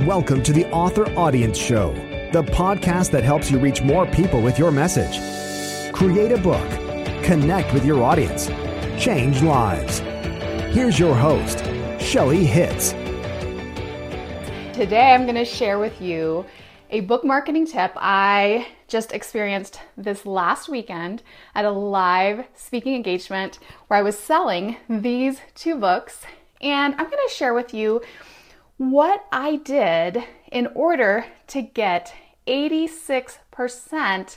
Welcome to the Author Audience Show, the podcast that helps you reach more people with your message. Create a book, connect with your audience, change lives. Here's your host, Shelly Hitz. Today I'm going to share with you a book marketing tip I just experienced this last weekend at a live speaking engagement where I was selling these two books. And I'm going to share with you what I did in order to get 86%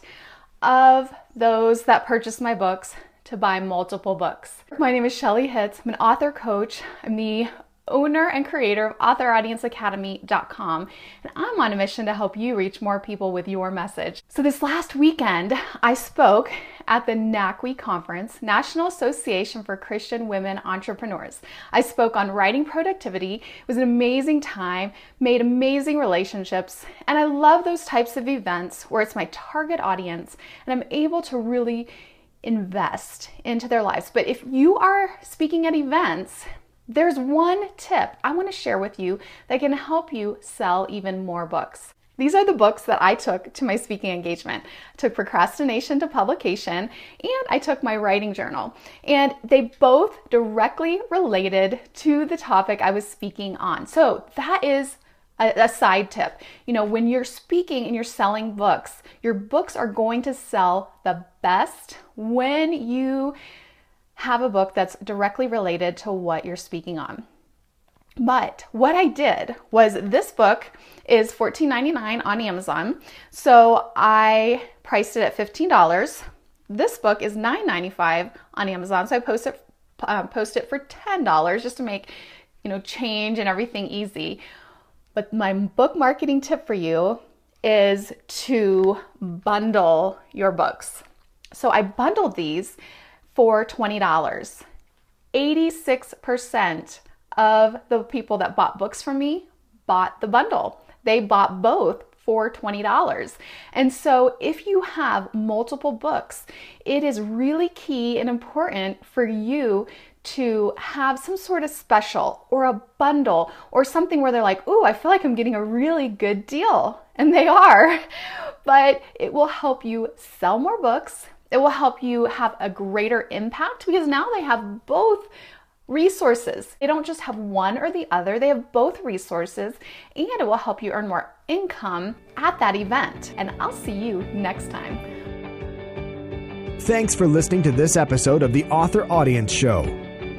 of those that purchased my books to buy multiple books. My name is Shelly Hitz. I'm an author coach. I'm the owner and creator of authoraudienceacademy.com, and I'm on a mission to help you reach more people with your message. So, this last weekend, I spoke at the NACWE conference, National Association for Christian Women Entrepreneurs. I spoke on writing productivity. It was an amazing time, made amazing relationships, and I love those types of events where it's my target audience and I'm able to really invest into their lives. But if you are speaking at events, there's one tip I want to share with you that can help you sell even more books. These are the books that I took to my speaking engagement. I took Procrastination to Publication and I took my writing journal. And they both directly related to the topic I was speaking on. So that is a, a, side tip. You know, when you're speaking and you're selling books, your books are going to sell the best when you have a book that's directly related to what you're speaking on. But what I did was this book is $14.99 on Amazon. So I priced it at $15. This book is $9.95 on Amazon. So I post it, uh, post it for $10 just to make, you know, change and everything easy. But my book marketing tip for you is to bundle your books. So I bundled these for $20. 86% of the people that bought books from me bought the bundle. They bought both for $20. And so, if you have multiple books, it is really key and important for you to have some sort of special or a bundle or something where they're like, Ooh, I feel like I'm getting a really good deal. And they are. But it will help you sell more books it will help you have a greater impact because now they have both resources. They don't just have one or the other, they have both resources, and it will help you earn more income at that event. And I'll see you next time. Thanks for listening to this episode of the Author Audience Show.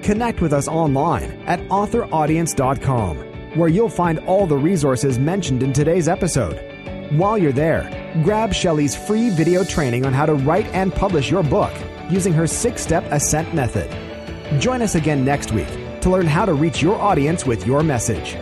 Connect with us online at authoraudience.com, where you'll find all the resources mentioned in today's episode. While you're there, grab Shelly's free video training on how to write and publish your book using her six step ascent method. Join us again next week to learn how to reach your audience with your message.